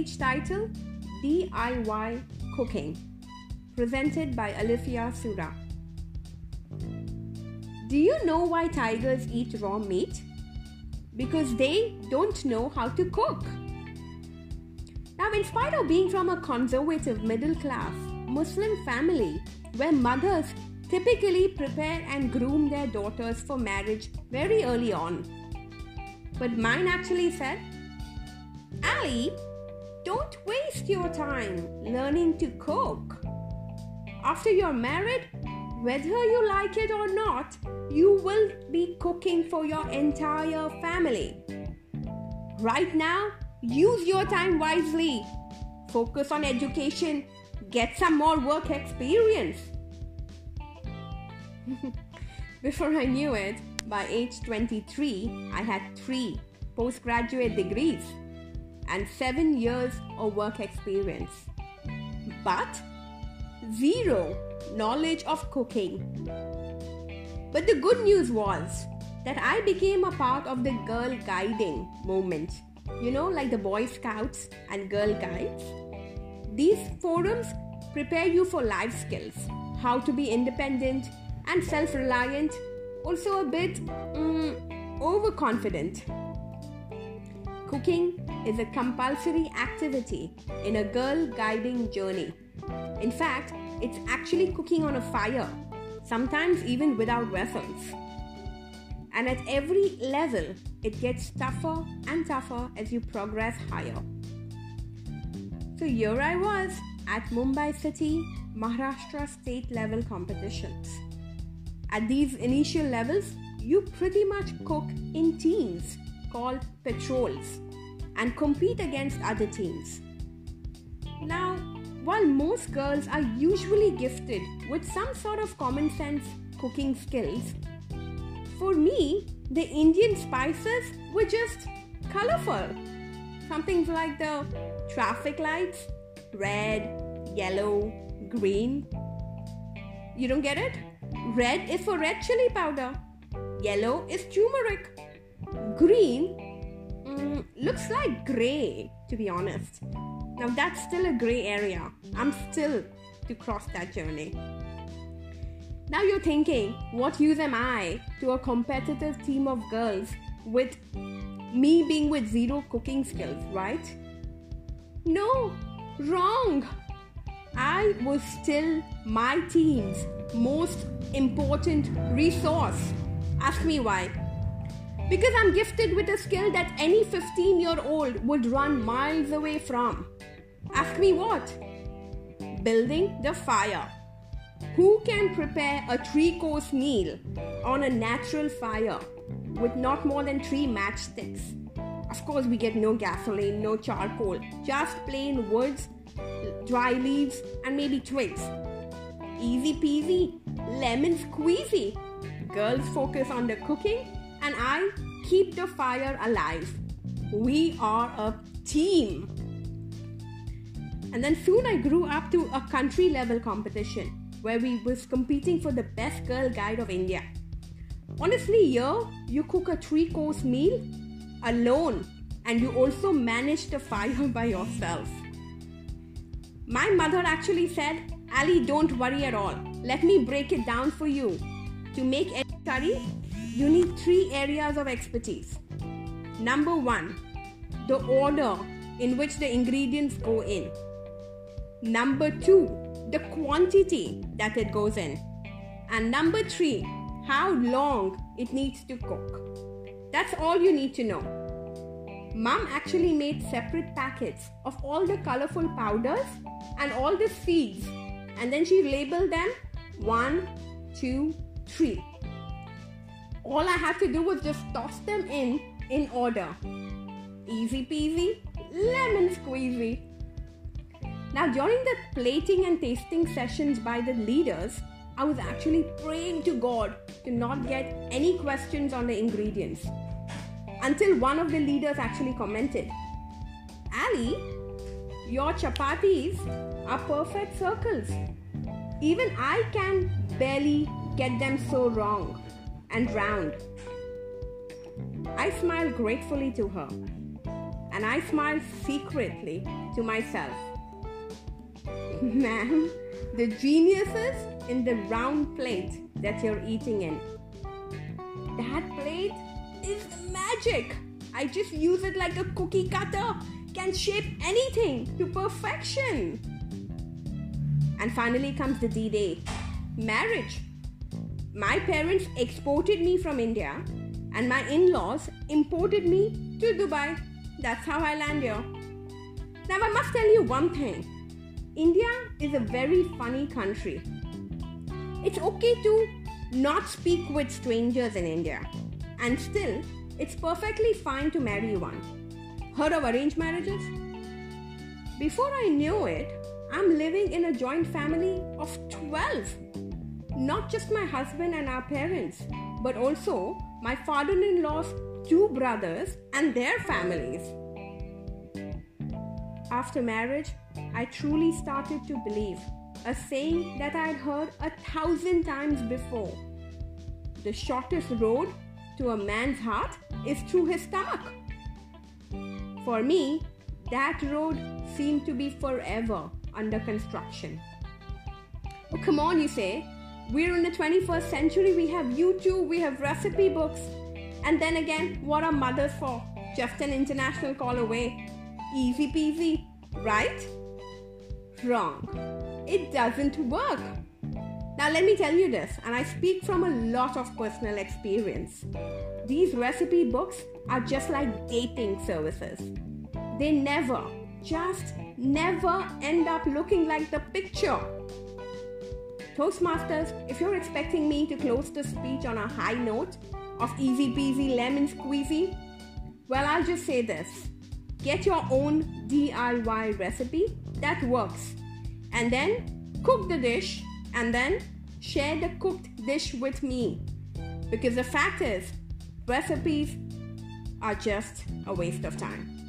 speech title DIY Cooking, presented by Alifia Sura. Do you know why tigers eat raw meat? Because they don't know how to cook. Now, in spite of being from a conservative middle class Muslim family where mothers typically prepare and groom their daughters for marriage very early on, but mine actually said, Ali, don't waste your time learning to cook. After you're married, whether you like it or not, you will be cooking for your entire family. Right now, use your time wisely. Focus on education. Get some more work experience. Before I knew it, by age 23, I had three postgraduate degrees and seven years of work experience. But zero knowledge of cooking. But the good news was that I became a part of the girl guiding movement. You know, like the Boy Scouts and Girl Guides. These forums prepare you for life skills, how to be independent and self reliant, also a bit mm, overconfident. Cooking is a compulsory activity in a girl guiding journey. In fact, it's actually cooking on a fire, sometimes even without vessels. And at every level, it gets tougher and tougher as you progress higher. So here I was at Mumbai City, Maharashtra state level competitions. At these initial levels, you pretty much cook in teams called patrols and compete against other teams. Now, while most girls are usually gifted with some sort of common sense cooking skills, for me, the Indian spices were just colorful. Something like the traffic lights red, yellow, green. You don't get it? Red is for red chili powder, yellow is turmeric, green mm, looks like gray, to be honest. Now that's still a gray area. I'm still to cross that journey. Now you're thinking, what use am I to a competitive team of girls with me being with zero cooking skills, right? No, wrong. I was still my team's most important resource. Ask me why. Because I'm gifted with a skill that any 15 year old would run miles away from. Ask me what? Building the fire. Who can prepare a three course meal on a natural fire with not more than three matchsticks? Of course, we get no gasoline, no charcoal, just plain woods, dry leaves, and maybe twigs. Easy peasy, lemon squeezy. Girls focus on the cooking, and I keep the fire alive. We are a team. And then soon I grew up to a country level competition where we was competing for the best girl guide of India. Honestly, here you cook a three course meal alone and you also manage the fire by yourself. My mother actually said, Ali, don't worry at all. Let me break it down for you. To make any curry, you need three areas of expertise. Number one, the order in which the ingredients go in. Number two, the quantity that it goes in. And number three, how long it needs to cook. That's all you need to know. Mom actually made separate packets of all the colorful powders and all the seeds, and then she labeled them one, two, three. All I had to do was just toss them in in order. Easy peasy, lemon squeezy. Now, during the plating and tasting sessions by the leaders, I was actually praying to God to not get any questions on the ingredients. Until one of the leaders actually commented, Ali, your chapatis are perfect circles. Even I can barely get them so wrong and round. I smiled gratefully to her, and I smile secretly to myself. Man, the genius is in the round plate that you're eating in. That plate is magic. I just use it like a cookie cutter, can shape anything to perfection. And finally comes the D Day marriage. My parents exported me from India, and my in laws imported me to Dubai. That's how I land here. Now, I must tell you one thing India is a very funny country. It's okay to not speak with strangers in India, and still, it's perfectly fine to marry one. Heard of arranged marriages? Before I knew it, I'm living in a joint family of 12. Not just my husband and our parents, but also my father in law's two brothers and their families. After marriage, I truly started to believe a saying that I had heard a thousand times before. The shortest road to a man's heart is through his stomach. For me, that road seemed to be forever under construction. Oh, come on, you say. We're in the 21st century, we have YouTube, we have recipe books. And then again, what are mothers for? Just an international call away. Easy peasy, right? Wrong. It doesn't work. Now, let me tell you this, and I speak from a lot of personal experience. These recipe books are just like dating services. They never, just never end up looking like the picture. Toastmasters, if you're expecting me to close the speech on a high note of easy peasy lemon squeezy, well, I'll just say this get your own DIY recipe that works, and then cook the dish, and then share the cooked dish with me. Because the fact is, recipes are just a waste of time.